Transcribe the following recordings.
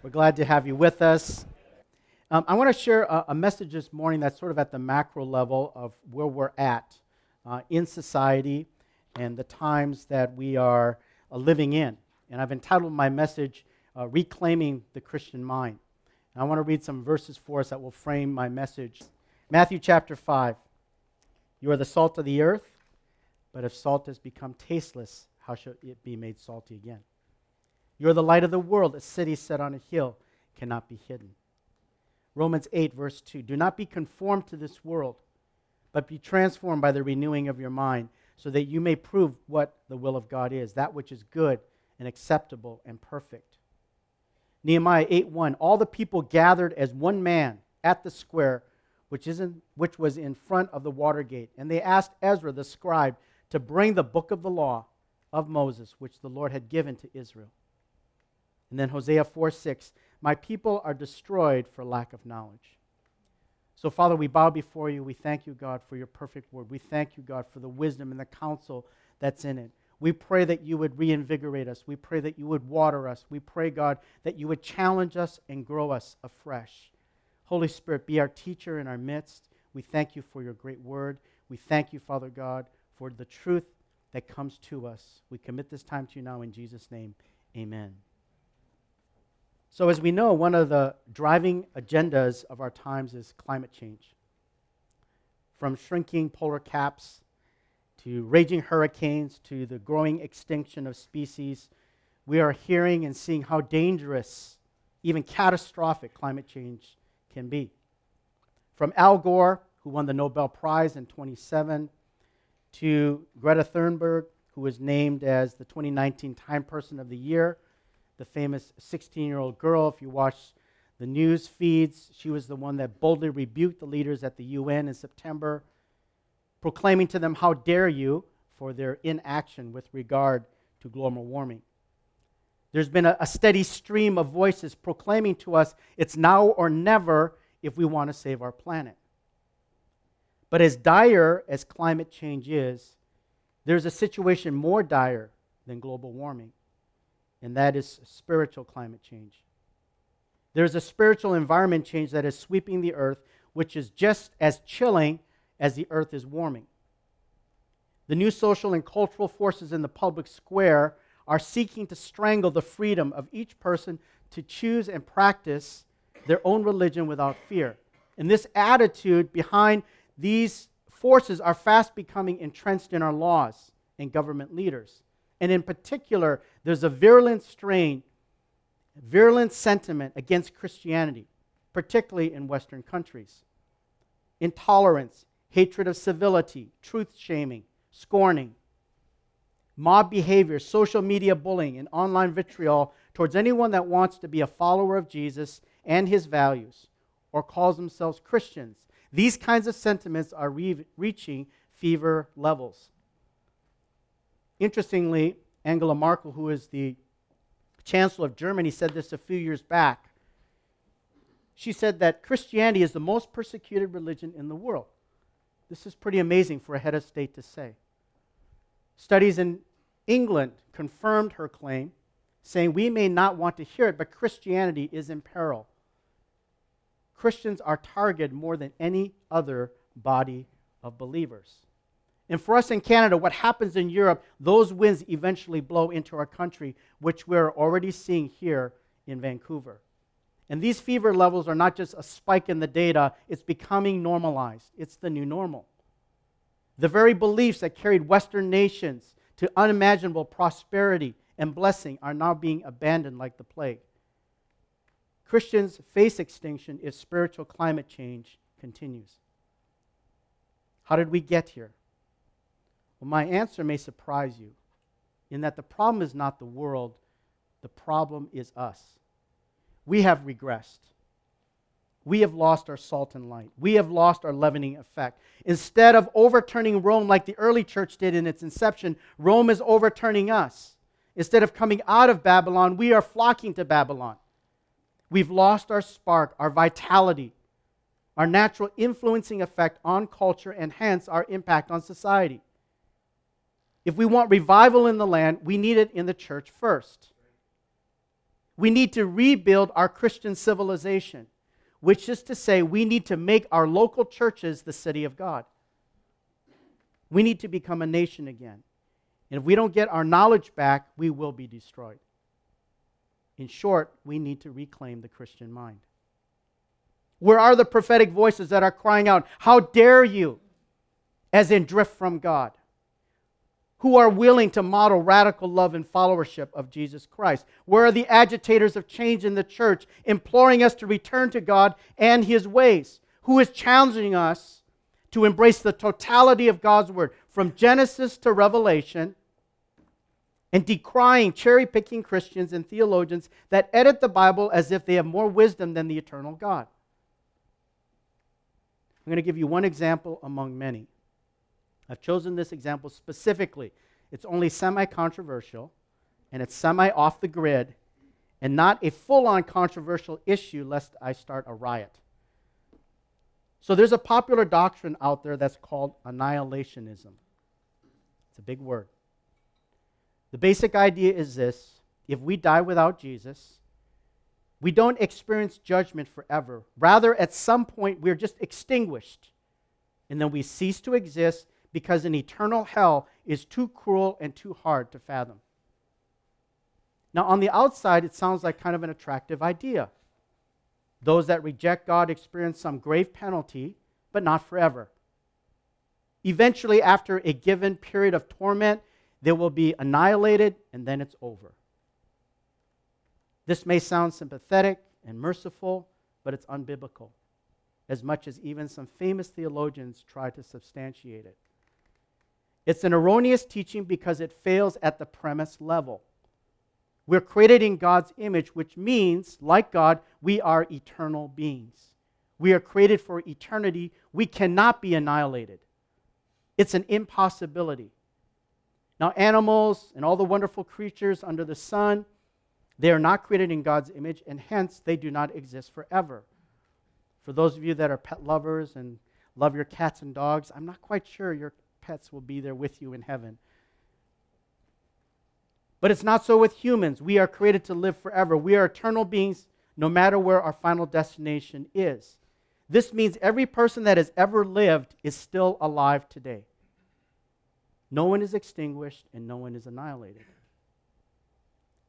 We're glad to have you with us. Um, I want to share a, a, message this morning that's sort of at the macro level of where we're at uh, in society and the times that we are uh, living in. And I've entitled my message, uh, Reclaiming the Christian Mind. And I want to read some verses for us that will frame my message. Matthew chapter 5. You are the salt of the earth, but if salt has become tasteless, how shall it be made salty again? You are the light of the world. A city set on a hill cannot be hidden. Romans 8, verse 2 Do not be conformed to this world, but be transformed by the renewing of your mind, so that you may prove what the will of God is, that which is good and acceptable and perfect. Nehemiah 8 1 All the people gathered as one man at the square, which, is in, which was in front of the water gate, and they asked Ezra the scribe to bring the book of the law of Moses, which the Lord had given to Israel. And then Hosea 4 6, my people are destroyed for lack of knowledge. So, Father, we bow before you. We thank you, God, for your perfect word. We thank you, God, for the wisdom and the counsel that's in it. We pray that you would reinvigorate us. We pray that you would water us. We pray, God, that you would challenge us and grow us afresh. Holy Spirit, be our teacher in our midst. We thank you for your great word. We thank you, Father God, for the truth that comes to us. We commit this time to you now in Jesus' name. Amen. So, as we know, one of the driving agendas of our times is climate change. From shrinking polar caps to raging hurricanes to the growing extinction of species, we are hearing and seeing how dangerous, even catastrophic, climate change can be. From Al Gore, who won the Nobel Prize in 27, to Greta Thunberg, who was named as the 2019 Time Person of the Year the famous 16 year old girl. If you watch the news feeds, she was the one that boldly rebuked the leaders at the UN in September, proclaiming to them, How dare you, for their inaction with regard to global warming. There's been a, a steady stream of voices proclaiming to us it's now or never if we want to save our planet. But as dire as climate change is, there's a situation more dire than global warming and that is spiritual climate change. There's a spiritual environment change that is sweeping the earth, which is just as chilling as the earth is warming. The new social and cultural forces in the public square are seeking to strangle the freedom of each person to choose and practice their own religion without fear. And this attitude behind these forces are fast becoming entrenched in our laws and government leaders. And in particular, there's a virulent strain, virulent sentiment against Christianity, particularly in Western countries. Intolerance, hatred of civility, truth shaming, scorning, mob behavior, social media bullying, and online vitriol towards anyone that wants to be a follower of Jesus and his values or calls themselves Christians. These kinds of sentiments are re- reaching fever levels. Interestingly, Angela Merkel, who is the Chancellor of Germany, said this a few years back. She said that Christianity is the most persecuted religion in the world. This is pretty amazing for a head of state to say. Studies in England confirmed her claim, saying, We may not want to hear it, but Christianity is in peril. Christians are targeted more than any other body of believers. And for us in Canada, what happens in Europe, those winds eventually blow into our country, which we're already seeing here in Vancouver. And these fever levels are not just a spike in the data, it's becoming normalized. It's the new normal. The very beliefs that carried Western nations to unimaginable prosperity and blessing are now being abandoned like the plague. Christians face extinction if spiritual climate change continues. How did we get here? Well, my answer may surprise you in that the problem is not the world, the problem is us. We have regressed. We have lost our salt and light. We have lost our leavening effect. Instead of overturning Rome like the early church did in its inception, Rome is overturning us. Instead of coming out of Babylon, we are flocking to Babylon. We've lost our spark, our vitality, our natural influencing effect on culture, and hence our impact on society. If we want revival in the land, we need it in the church first. We need to rebuild our Christian civilization, which is to say, we need to make our local churches the city of God. We need to become a nation again. And if we don't get our knowledge back, we will be destroyed. In short, we need to reclaim the Christian mind. Where are the prophetic voices that are crying out, How dare you? As in drift from God. Who are willing to model radical love and followership of Jesus Christ? Where are the agitators of change in the church, imploring us to return to God and His ways? Who is challenging us to embrace the totality of God's Word, from Genesis to Revelation, and decrying cherry picking Christians and theologians that edit the Bible as if they have more wisdom than the eternal God? I'm going to give you one example among many. I've chosen this example specifically. It's only semi controversial and it's semi off the grid and not a full on controversial issue lest I start a riot. So there's a popular doctrine out there that's called annihilationism. It's a big word. The basic idea is this if we die without Jesus, we don't experience judgment forever. Rather, at some point, we're just extinguished. And then we cease to exist because an eternal hell is too cruel and too hard to fathom. Now, on the outside, it sounds like kind of an attractive idea. Those that reject God experience some grave penalty, but not forever. Eventually, after a given period of torment, they will be annihilated and then it's over. This may sound sympathetic and merciful, but it's unbiblical, as much as even some famous theologians try to substantiate it. It's an erroneous teaching because it fails at the premise level. We're created in God's image, which means, like God, we are eternal beings. We are created for eternity. We cannot be annihilated. It's an impossibility. Now, animals and all the wonderful creatures under the sun, they are not created in God's image, and hence they do not exist forever. For those of you that are pet lovers and love your cats and dogs, I'm not quite sure your pets will be there with you in heaven. But it's not so with humans. We are created to live forever. We are eternal beings no matter where our final destination is. This means every person that has ever lived is still alive today. No one is extinguished and no one is annihilated.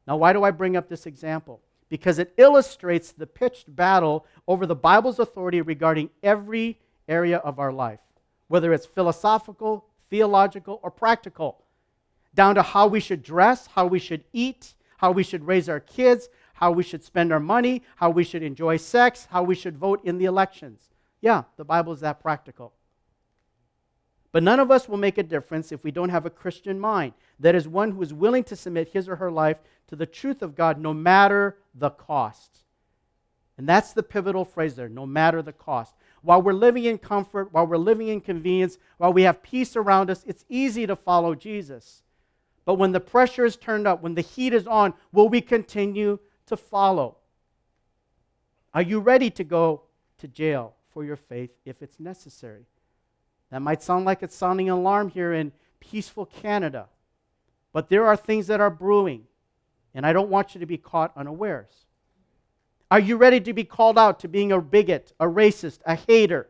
Now, why do I bring up this example? Because it illustrates the pitched battle over the Bible's authority regarding every area of our life, whether it's philosophical, theological, or practical, down to how we should dress, how we should eat, how we should raise our kids, how we should spend our money, how we should enjoy sex, how we should vote in the elections. Yeah, the Bible is that practical. But none of us will make a difference if we don't have a Christian mind. That is, one who is willing to submit his or her life to the truth of God no matter the cost. And that's the pivotal phrase there no matter the cost. While we're living in comfort, while we're living in convenience, while we have peace around us, it's easy to follow Jesus. But when the pressure is turned up, when the heat is on, will we continue to follow? Are you ready to go to jail for your faith if it's necessary? That might sound like it's sounding an alarm here in peaceful Canada. But there are things that are brewing, and I don't want you to be caught unawares. Are you ready to be called out to being a bigot, a racist, a hater?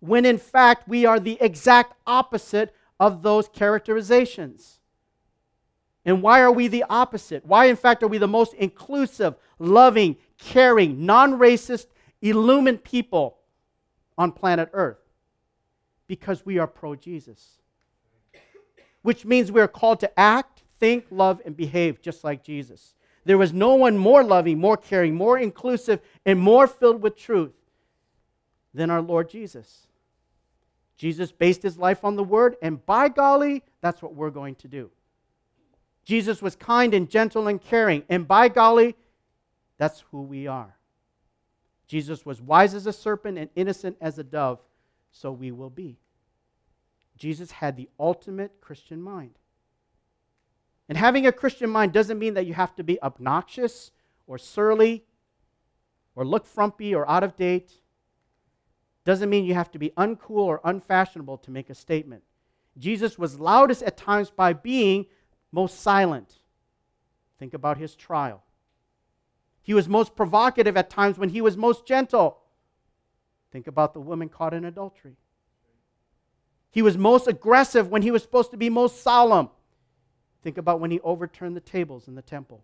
When in fact we are the exact opposite of those characterizations. And why are we the opposite? Why, in fact, are we the most inclusive, loving, caring, non racist, illumined people on planet Earth? because we are pro Jesus. Which means we are called to act, think, love, and behave just like Jesus. There was no one more loving, more caring, more inclusive, and more filled with truth than our Lord Jesus. Jesus based his life on the word, and by golly, that's what we're going to do. Jesus was kind and gentle and caring, and by golly, that's who we are. Jesus was wise as a serpent and innocent as a dove, so we will be. Jesus had the ultimate Christian mind. And having a Christian mind doesn't mean that you have to be obnoxious or surly or look frumpy or out of date. Doesn't mean you have to be uncool or unfashionable to make a statement. Jesus was loudest at times by being most silent. Think about his trial. He was most provocative at times when he was most gentle. Think about the woman caught in adultery. He was most aggressive when he was supposed to be most solemn. Think about when he overturned the tables in the temple.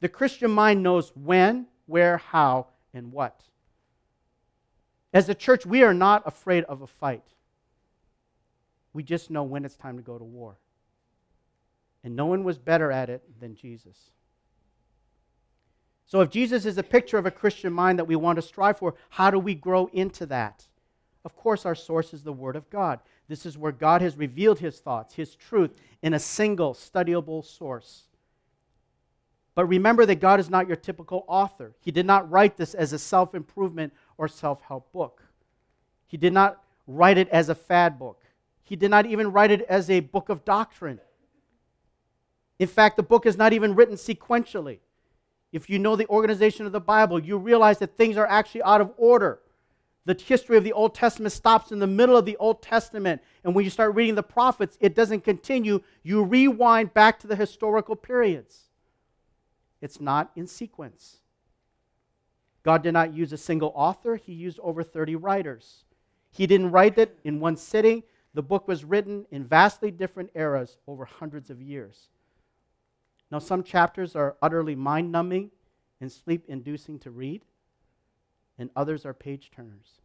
The Christian mind knows when, where, how, and what. As a church, we are not afraid of a fight. We just know when it's time to go to war. And no one was better at it than Jesus. So, if Jesus is a picture of a Christian mind that we want to strive for, how do we grow into that? Of course, our source is the Word of God. This is where God has revealed His thoughts, His truth, in a single studyable source. But remember that God is not your typical author. He did not write this as a self improvement or self help book. He did not write it as a fad book. He did not even write it as a book of doctrine. In fact, the book is not even written sequentially. If you know the organization of the Bible, you realize that things are actually out of order. The history of the Old Testament stops in the middle of the Old Testament. And when you start reading the prophets, it doesn't continue. You rewind back to the historical periods. It's not in sequence. God did not use a single author, He used over 30 writers. He didn't write it in one sitting. The book was written in vastly different eras over hundreds of years. Now, some chapters are utterly mind numbing and sleep inducing to read, and others are page turners.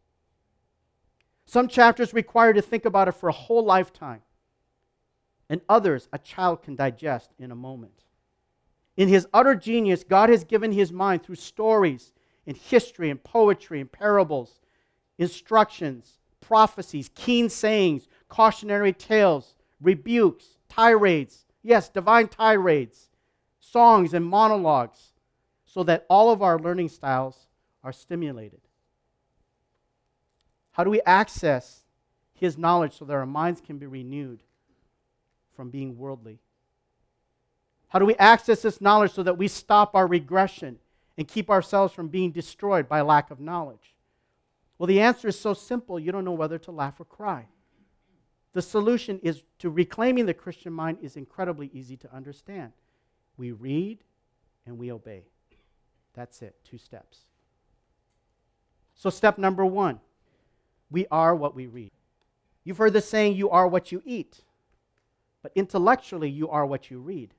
Some chapters require to think about it for a whole lifetime, and others a child can digest in a moment. In his utter genius, God has given his mind through stories and history and poetry and parables, instructions, prophecies, keen sayings, cautionary tales, rebukes, tirades, yes, divine tirades, songs, and monologues so that all of our learning styles are stimulated? How do we access His knowledge so that our minds can be renewed from being worldly? How do we access this knowledge so that we stop our regression and keep ourselves from being destroyed by lack of knowledge? Well, the answer is so simple, you don't know whether to laugh or cry. The solution is to reclaiming the Christian mind is incredibly easy to understand. We read and we obey. That's it, two steps. So, step number one we are what we read. You've heard the saying, you are what you eat. But intellectually, you are what you read.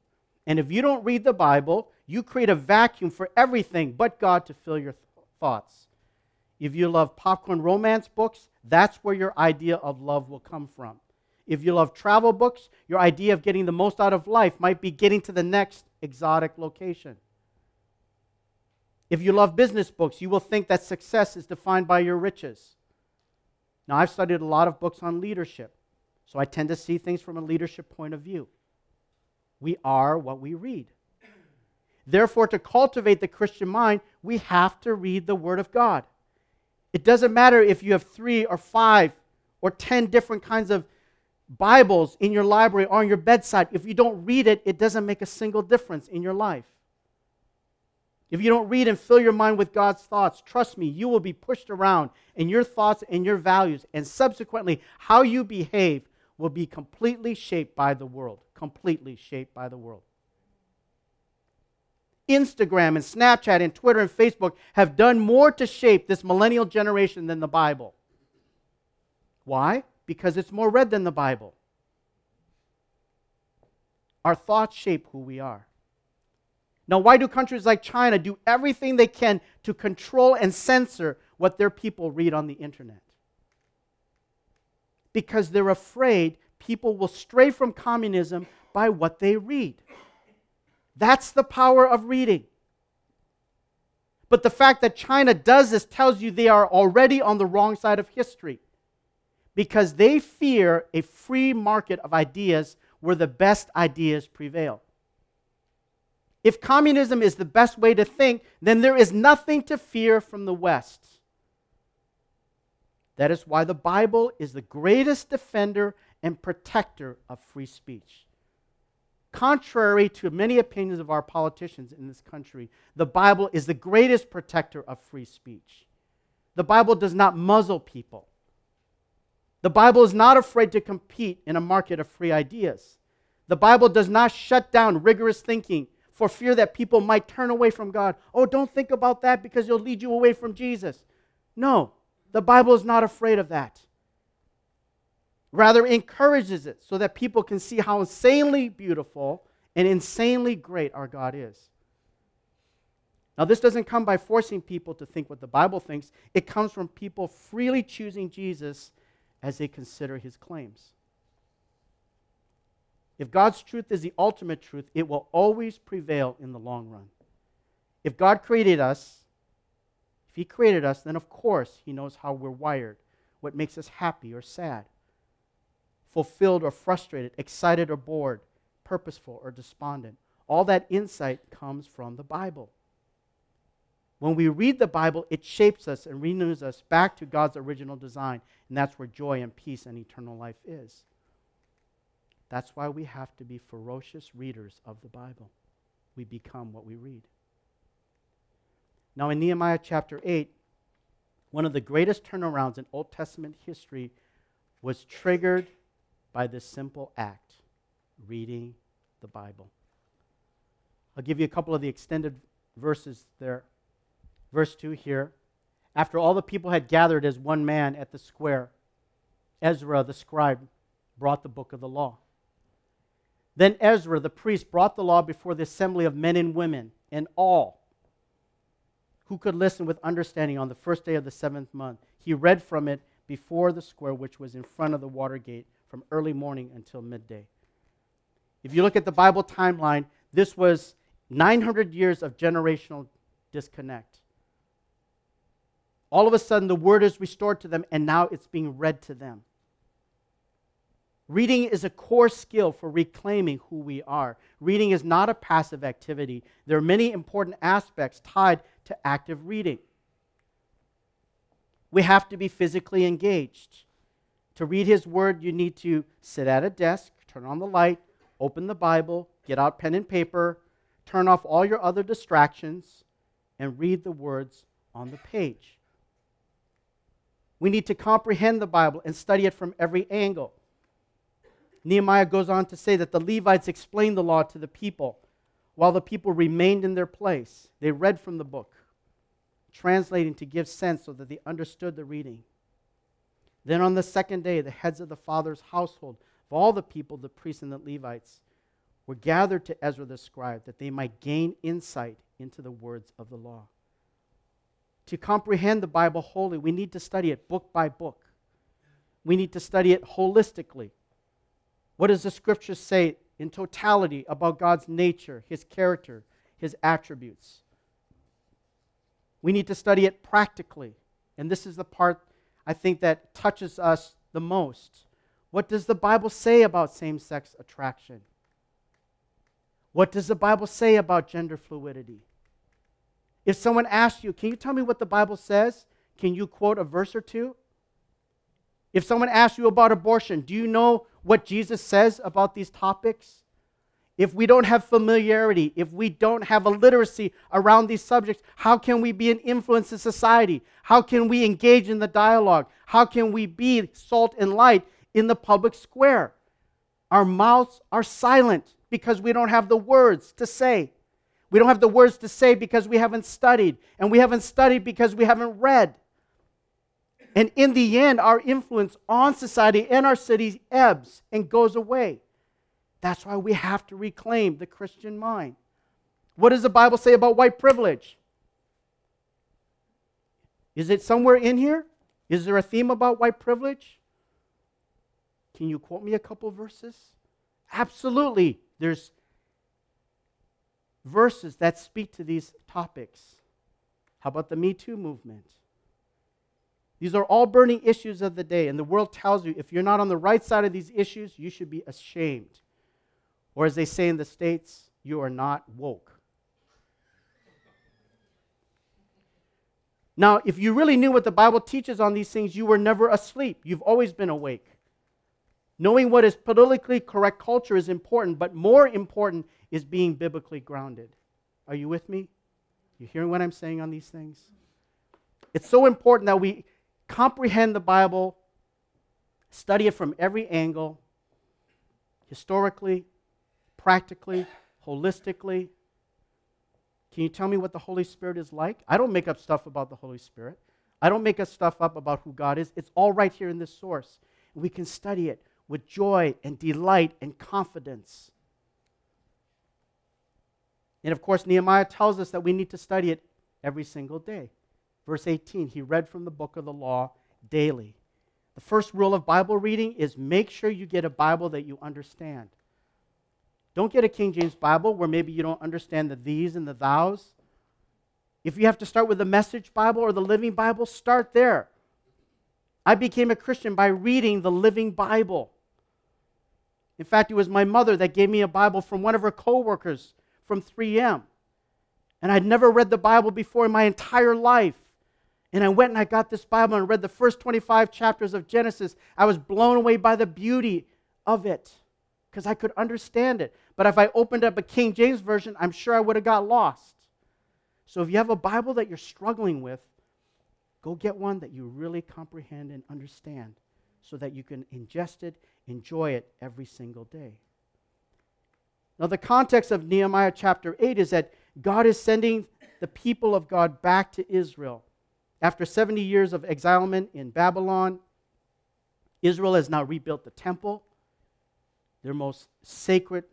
And if you don't read the Bible, you create a vacuum for everything but God to fill your th- thoughts. If you love popcorn romance books, that's where your idea of love will come from. If you love travel books, your idea of getting the most out of life might be getting to the next exotic location. If you love business books, you will think that success is defined by your riches. Now, I've studied a lot of books on leadership, so I tend to see things from a leadership point of view. We are what we read. Therefore, to cultivate the Christian mind, we have to read the Word of God. It doesn't matter if you have three or five or ten different kinds of Bibles in your library or on your bedside, if you don't read it, it doesn't make a single difference in your life. If you don't read and fill your mind with God's thoughts, trust me, you will be pushed around, and your thoughts and your values, and subsequently how you behave, will be completely shaped by the world. Completely shaped by the world. Instagram and Snapchat and Twitter and Facebook have done more to shape this millennial generation than the Bible. Why? because it's more read than the Bible. Our thoughts shape who we are. Now, why do countries like China do everything they can to control and censor what their people read on the internet? Because they're afraid people will stray from communism by what they read. That's the power of reading. But the fact that China does this tells you they are already on the wrong side of history because they fear a free market of ideas where the best ideas prevail. If communism is the best way to think, then there is nothing to fear from the West. That is why the Bible is the greatest defender and protector of free speech. Contrary to many opinions of our politicians in this country, the Bible is the greatest protector of free speech. The Bible does not muzzle people. The Bible is not afraid to compete in a market of free ideas. The Bible does not shut down rigorous thinking, for fear that people might turn away from God. Oh, don't think about that because it'll lead you away from Jesus. No, the Bible is not afraid of that. Rather, encourages it so that people can see how insanely beautiful and insanely great our God is. Now, this doesn't come by forcing people to think what the Bible thinks, it comes from people freely choosing Jesus as they consider his claims. If God's truth is the ultimate truth, it will always prevail in the long run. If God created us, if He created us, then of course He knows how we're wired, what makes us happy or sad, fulfilled or frustrated, excited or bored, purposeful or despondent. All that insight comes from the Bible. When we read the Bible, it shapes us and renews us back to God's original design, and that's where joy and peace and eternal life is. That's why we have to be ferocious readers of the Bible. We become what we read. Now, in Nehemiah chapter 8, one of the greatest turnarounds in Old Testament history was triggered by this simple act reading the Bible. I'll give you a couple of the extended verses there. Verse 2 here. After all the people had gathered as one man at the square, Ezra the scribe brought the book of the law. Then Ezra the priest brought the law before the assembly of men and women and all who could listen with understanding on the first day of the seventh month. He read from it before the square which was in front of the water gate from early morning until midday. If you look at the Bible timeline, this was 900 years of generational disconnect. All of a sudden, the word is restored to them, and now it's being read to them. Reading is a core skill for reclaiming who we are. Reading is not a passive activity. There are many important aspects tied to active reading. We have to be physically engaged. To read His Word, you need to sit at a desk, turn on the light, open the Bible, get out pen and paper, turn off all your other distractions, and read the words on the page. We need to comprehend the Bible and study it from every angle. Nehemiah goes on to say that the Levites explained the law to the people while the people remained in their place. They read from the book, translating to give sense so that they understood the reading. Then on the second day, the heads of the father's household of all the people, the priests and the Levites, were gathered to Ezra the scribe that they might gain insight into the words of the law. To comprehend the Bible wholly, we need to study it book by book. We need to study it holistically. What does the scripture say in totality about God's nature, his character, his attributes? We need to study it practically. And this is the part I think that touches us the most. What does the Bible say about same sex attraction? What does the Bible say about gender fluidity? If someone asks you, can you tell me what the Bible says? Can you quote a verse or two? If someone asks you about abortion, do you know what Jesus says about these topics? If we don't have familiarity, if we don't have a literacy around these subjects, how can we be an influence in society? How can we engage in the dialogue? How can we be salt and light in the public square? Our mouths are silent because we don't have the words to say. We don't have the words to say because we haven't studied, and we haven't studied because we haven't read. And in the end, our influence on society and our cities ebbs and goes away. That's why we have to reclaim the Christian mind. What does the Bible say about white privilege? Is it somewhere in here? Is there a theme about white privilege? Can you quote me a couple verses? Absolutely. There's verses that speak to these topics. How about the Me Too movement? These are all burning issues of the day, and the world tells you if you're not on the right side of these issues, you should be ashamed. Or as they say in the States, you are not woke. Now, if you really knew what the Bible teaches on these things, you were never asleep. You've always been awake. Knowing what is politically correct culture is important, but more important is being biblically grounded. Are you with me? You hearing what I'm saying on these things? It's so important that we comprehend the Bible, study it from every angle, historically, practically, holistically, Can you tell me what the Holy Spirit is like? I don't make up stuff about the Holy Spirit. I don't make up stuff up about who God is. It's all right here in this source. We can study it with joy and delight and confidence. And of course, Nehemiah tells us that we need to study it every single day. Verse 18, he read from the book of the law daily. The first rule of Bible reading is make sure you get a Bible that you understand. Don't get a King James Bible where maybe you don't understand the these and the thous. If you have to start with the Message Bible or the Living Bible, start there. I became a Christian by reading the Living Bible. In fact, it was my mother that gave me a Bible from one of her coworkers from 3M. And I'd never read the Bible before in my entire life. And I went and I got this Bible and read the first 25 chapters of Genesis. I was blown away by the beauty of it because I could understand it. But if I opened up a King James Version, I'm sure I would have got lost. So if you have a Bible that you're struggling with, go get one that you really comprehend and understand so that you can ingest it, enjoy it every single day. Now, the context of Nehemiah chapter 8 is that God is sending the people of God back to Israel. After 70 years of exilement in Babylon, Israel has now rebuilt the temple, their most sacred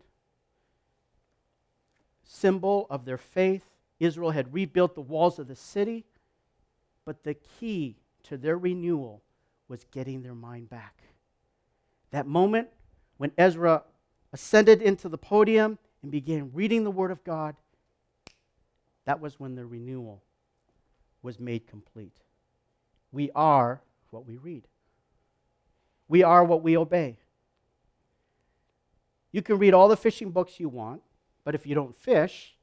symbol of their faith. Israel had rebuilt the walls of the city, but the key to their renewal was getting their mind back. That moment when Ezra ascended into the podium and began reading the Word of God, that was when the renewal was made complete. We are what we read, we are what we obey. You can read all the fishing books you want, but if you don't fish,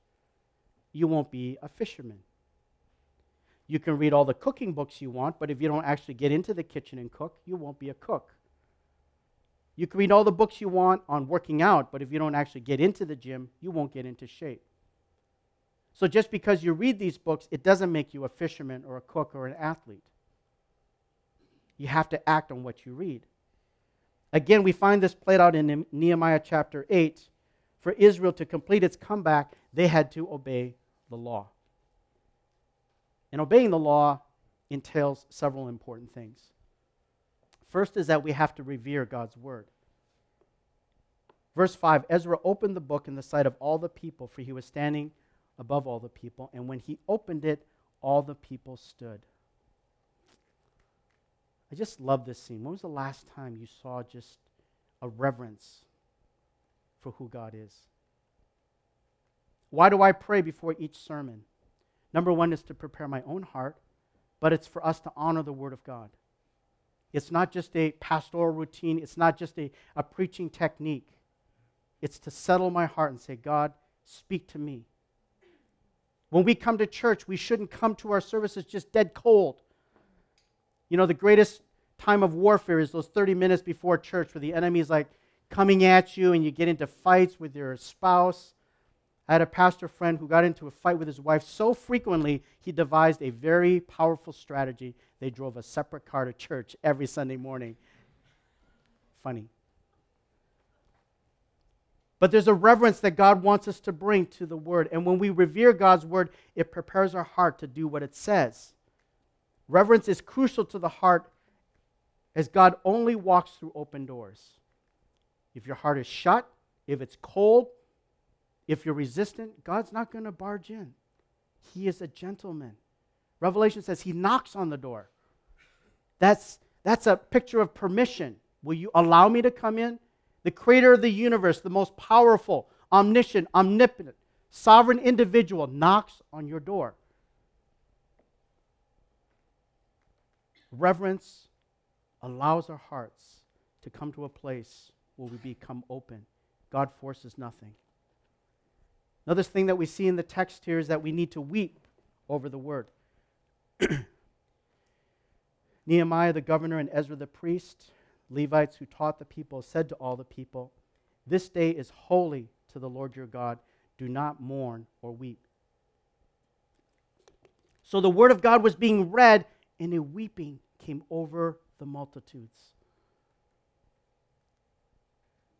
you won't be a fisherman. You can read all the cooking books you want, but if you don't actually get into the kitchen and cook, you won't be a cook. You can read all the books you want on working out, but if you don't actually get into the gym, you won't get into shape. So just because you read these books, it doesn't make you a fisherman or a cook or an athlete. You have to act on what you read. Again, we find this played out in Nehemiah chapter 8. For Israel to complete its comeback, they had to obey the law. And obeying the law entails several important things. First is that we have to revere God's word. Verse 5 Ezra opened the book in the sight of all the people, for he was standing above all the people. And when he opened it, all the people stood. I just love this scene. When was the last time you saw just a reverence for who God is? Why do I pray before each sermon? Number one is to prepare my own heart, but it's for us to honor the Word of God. It's not just a pastoral routine, it's not just a, a preaching technique. It's to settle my heart and say, God, speak to me. When we come to church, we shouldn't come to our services just dead cold. You know, the greatest time of warfare is those 30 minutes before church where the enemy is like coming at you and you get into fights with your spouse I had a pastor friend who got into a fight with his wife so frequently, he devised a very powerful strategy. They drove a separate car to church every Sunday morning. Funny. But there's a reverence that God wants us to bring to the Word. And when we revere God's Word, it prepares our heart to do what it says. Reverence is crucial to the heart as God only walks through open doors. If your heart is shut, if it's cold, if you're resistant, God's not going to barge in. He is a gentleman. Revelation says he knocks on the door. That's, that's a picture of permission. Will you allow me to come in? The creator of the universe, the most powerful, omniscient, omnipotent, sovereign individual knocks on your door. Reverence allows our hearts to come to a place where we become open. God forces nothing. Another thing that we see in the text here is that we need to weep over the word. Nehemiah the governor and Ezra the priest, Levites who taught the people, said to all the people, This day is holy to the Lord your God. Do not mourn or weep. So the word of God was being read, and a weeping came over the multitudes.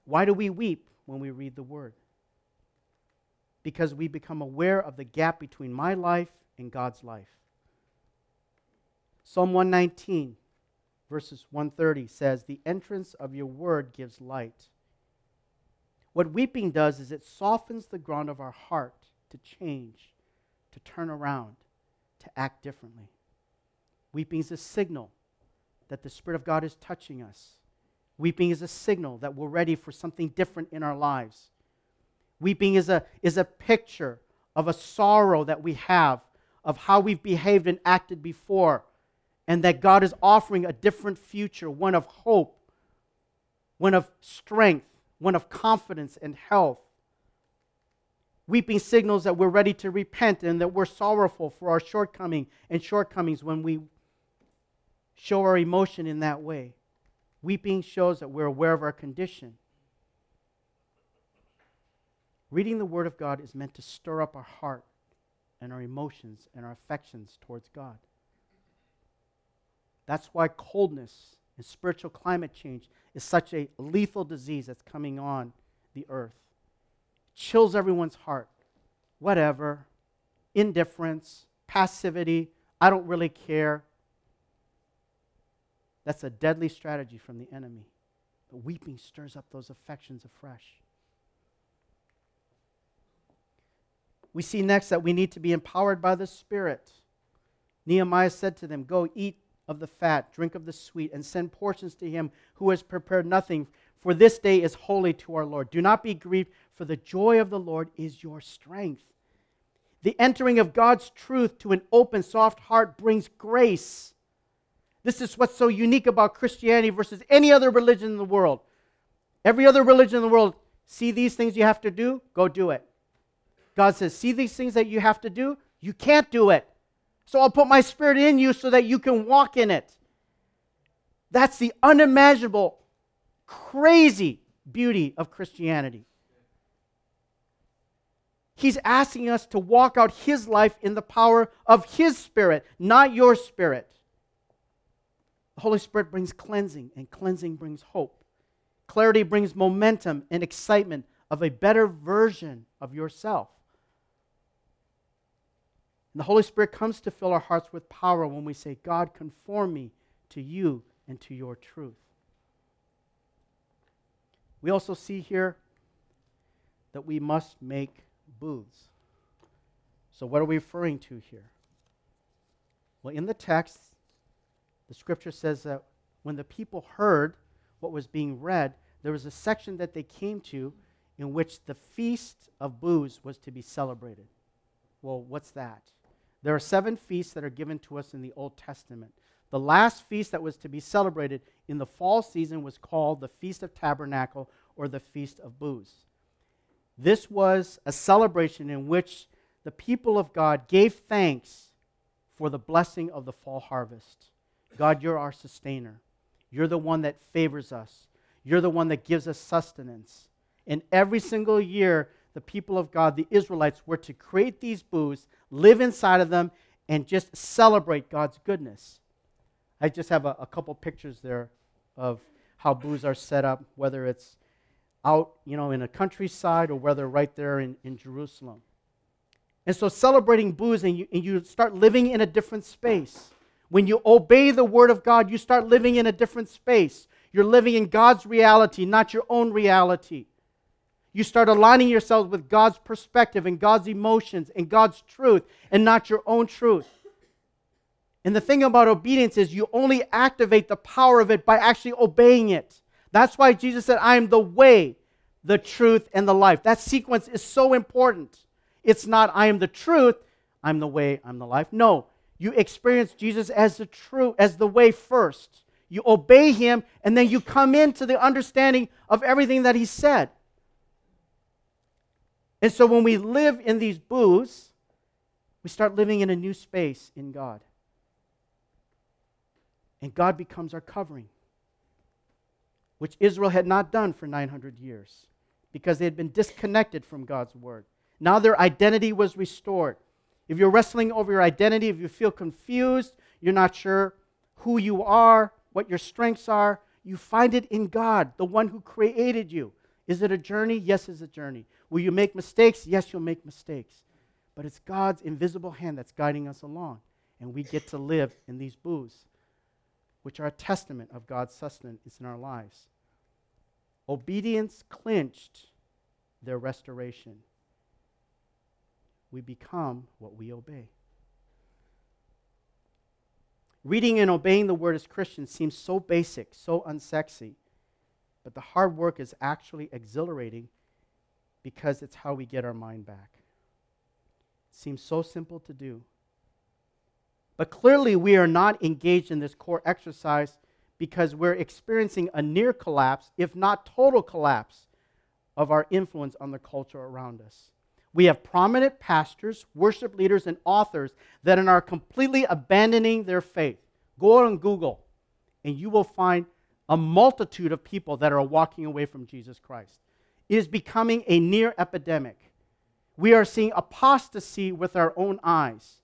Why do we weep when we read the word? because we become aware of the gap between my life and God's life. Psalm 119, verses 130 says, The entrance of your word gives light. What weeping does is it softens the ground of our heart to change, to turn around, to act differently. Weeping is a signal that the Spirit of God is touching us. Weeping is a signal that we're ready for something different in our lives. Weeping is a, is a picture of a sorrow that we have, of how we've behaved and acted before, and that God is offering a different future, one of hope, one of strength, one of confidence and health. Weeping signals that we're ready to repent and that we're sorrowful for our shortcoming and shortcomings when we show our emotion in that way. Weeping shows that we're aware of our condition. Reading the Word of God is meant to stir up our heart and our emotions and our affections towards God. That's why coldness and spiritual climate change is such a lethal disease that's coming on the earth. Chills everyone's heart. Whatever. Indifference, passivity, I don't really care. That's a deadly strategy from the enemy. Weeping stirs up those affections afresh. We see next that we need to be empowered by the Spirit. Nehemiah said to them, Go eat of the fat, drink of the sweet, and send portions to him who has prepared nothing, for this day is holy to our Lord. Do not be grieved, for the joy of the Lord is your strength. The entering of God's truth to an open, soft heart brings grace. This is what's so unique about Christianity versus any other religion in the world. Every other religion in the world, see these things you have to do, go do it. God says, see these things that you have to do, you can't do it. So I'll put my spirit in you so that you can walk in it. That's the unimaginable, crazy beauty of Christianity. He's asking us to walk out His life in the power of His Spirit, not your spirit. The Holy Spirit brings cleansing, and cleansing brings hope. Clarity brings momentum and excitement of a better version of yourself. And the Holy Spirit comes to fill our hearts with power when we say, God, conform me to you and to your truth. We also see here that we must make booths. So, what are we referring to here? Well, in the text, the scripture says that when the people heard what was being read, there was a section that they came to in which the feast of booths was to be celebrated. Well, what's that? There are seven feasts that are given to us in the Old Testament. The last feast that was to be celebrated in the fall season was called the Feast of Tabernacle or the Feast of Booths. This was a celebration in which the people of God gave thanks for the blessing of the fall harvest. God, you're our sustainer. You're the one that favors us. You're the one that gives us sustenance. And every single year, the people of God, the Israelites, were to create these booths, live inside of them, and just celebrate God's goodness. I just have a, a couple pictures there of how booths are set up, whether it's out, you know, in a countryside or whether right there in, in Jerusalem. And so celebrating booths and you, and you start living in a different space. When you obey the word of God, you start living in a different space. You're living in God's reality, not your own reality. You start aligning yourselves with God's perspective and God's emotions and God's truth and not your own truth. And the thing about obedience is you only activate the power of it by actually obeying it. That's why Jesus said, I am the way, the truth, and the life. That sequence is so important. It's not, I am the truth, I'm the way, I'm the life. No, you experience Jesus as the truth, as the way first. You obey him, and then you come into the understanding of everything that he said. And so when we live in these booths, we start living in a new space in God. And God becomes our covering, which Israel had not done for 900 years because they had been disconnected from God's word. Now their identity was restored. If you're wrestling over your identity, if you feel confused, you're not sure who you are, what your strengths are, you find it in God, the one who created you. Is it a journey? Yes, it's a journey. Will you make mistakes? Yes, you'll make mistakes. But it's God's invisible hand that's guiding us along. And we get to live in these booths, which are a testament of God's sustenance in our lives. Obedience clinched their restoration. We become what we obey. Reading and obeying the word as Christians seems so basic, so unsexy, but the hard work is actually exhilarating because it's how we get our mind back. It seems so simple to do. But clearly, we are not engaged in this core exercise because we're experiencing a near collapse, if not total collapse, of our influence on the culture around us. We have prominent pastors, worship leaders, and authors that are completely abandoning their faith. Go on Google, and you will find a multitude of people that are walking away from Jesus Christ. It is becoming a near epidemic. We are seeing apostasy with our own eyes.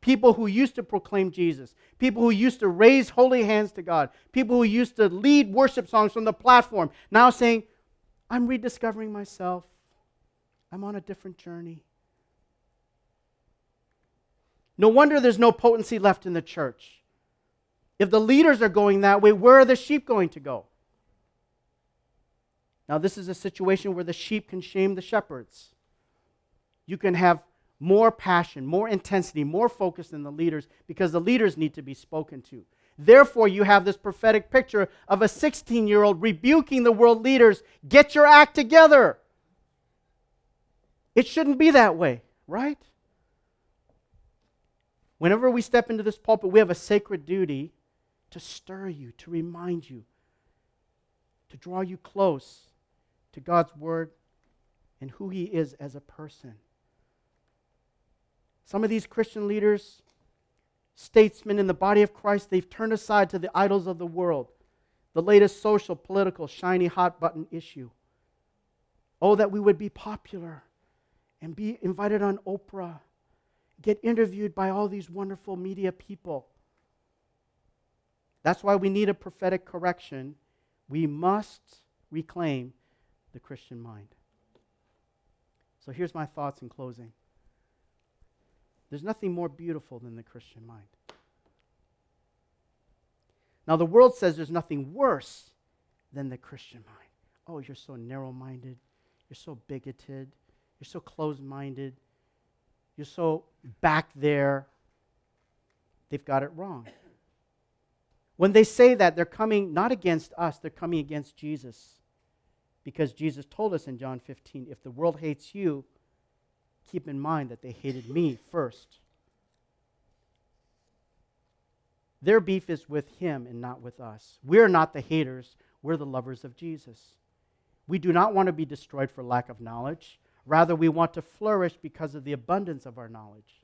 People who used to proclaim Jesus, people who used to raise holy hands to God, people who used to lead worship songs from the platform, now saying, I'm rediscovering myself. I'm on a different journey. No wonder there's no potency left in the church. If the leaders are going that way, where are the sheep going to go? Now, this is a situation where the sheep can shame the shepherds. You can have more passion, more intensity, more focus than the leaders because the leaders need to be spoken to. Therefore, you have this prophetic picture of a 16 year old rebuking the world leaders get your act together. It shouldn't be that way, right? Whenever we step into this pulpit, we have a sacred duty to stir you, to remind you, to draw you close to God's word and who He is as a person. Some of these Christian leaders, statesmen in the body of Christ, they've turned aside to the idols of the world, the latest social, political, shiny, hot button issue. Oh, that we would be popular and be invited on Oprah, get interviewed by all these wonderful media people. That's why we need a prophetic correction. We must reclaim the Christian mind. So here's my thoughts in closing. There's nothing more beautiful than the Christian mind. Now, the world says there's nothing worse than the Christian mind. Oh, you're so narrow minded. You're so bigoted. You're so closed minded. You're so back there. They've got it wrong. When they say that, they're coming not against us, they're coming against Jesus. Because Jesus told us in John 15 if the world hates you, keep in mind that they hated me first. Their beef is with him and not with us. We're not the haters, we're the lovers of Jesus. We do not want to be destroyed for lack of knowledge. Rather, we want to flourish because of the abundance of our knowledge.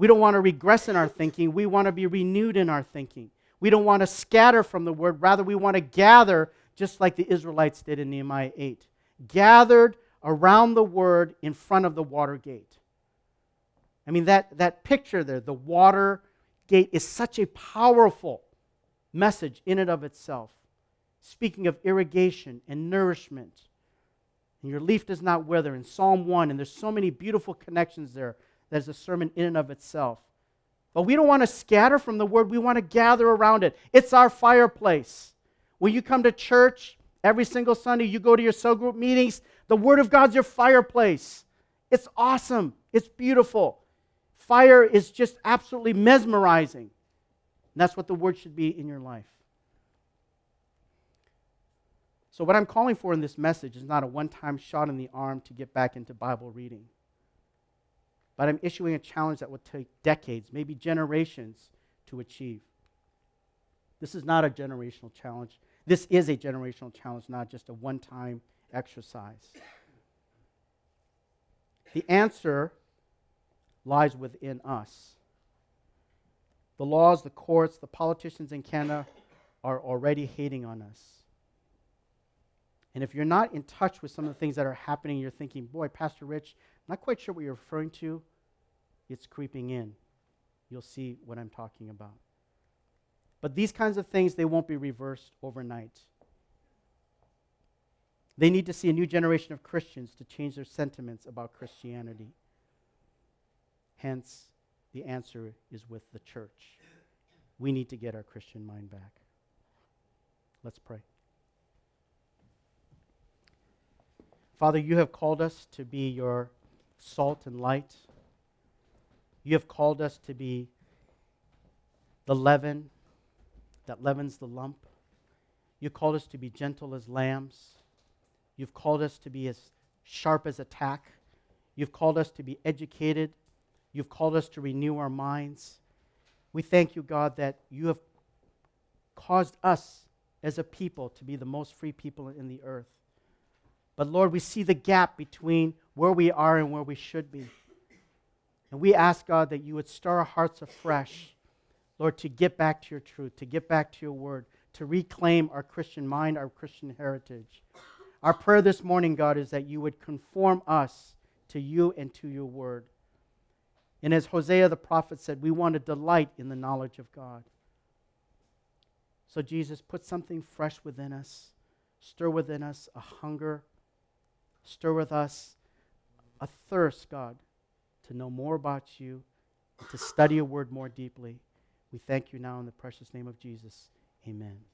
We don't want to regress in our thinking. We want to be renewed in our thinking. We don't want to scatter from the word. Rather, we want to gather just like the Israelites did in Nehemiah 8. Gathered around the word in front of the water gate. I mean, that, that picture there, the water gate, is such a powerful message in and of itself. Speaking of irrigation and nourishment and your leaf does not wither in Psalm 1, and there's so many beautiful connections there. There's a sermon in and of itself. But we don't want to scatter from the word, we want to gather around it. It's our fireplace. When you come to church every single Sunday, you go to your cell group meetings, the word of God's your fireplace. It's awesome, it's beautiful. Fire is just absolutely mesmerizing. And that's what the word should be in your life. So, what I'm calling for in this message is not a one time shot in the arm to get back into Bible reading, but I'm issuing a challenge that will take decades, maybe generations, to achieve. This is not a generational challenge. This is a generational challenge, not just a one time exercise. The answer lies within us. The laws, the courts, the politicians in Canada are already hating on us. And if you're not in touch with some of the things that are happening, you're thinking, boy, Pastor Rich, I'm not quite sure what you're referring to. It's creeping in. You'll see what I'm talking about. But these kinds of things, they won't be reversed overnight. They need to see a new generation of Christians to change their sentiments about Christianity. Hence, the answer is with the church. We need to get our Christian mind back. Let's pray. Father, you have called us to be your salt and light. You have called us to be the leaven that leavens the lump. You called us to be gentle as lambs. You've called us to be as sharp as a tack. You've called us to be educated. You've called us to renew our minds. We thank you, God, that you have caused us as a people to be the most free people in the earth. But Lord, we see the gap between where we are and where we should be. And we ask, God, that you would stir our hearts afresh, Lord, to get back to your truth, to get back to your word, to reclaim our Christian mind, our Christian heritage. Our prayer this morning, God, is that you would conform us to you and to your word. And as Hosea the prophet said, we want to delight in the knowledge of God. So, Jesus, put something fresh within us, stir within us a hunger, stir with us a thirst, God, to know more about you, to study your word more deeply. We thank you now in the precious name of Jesus. Amen.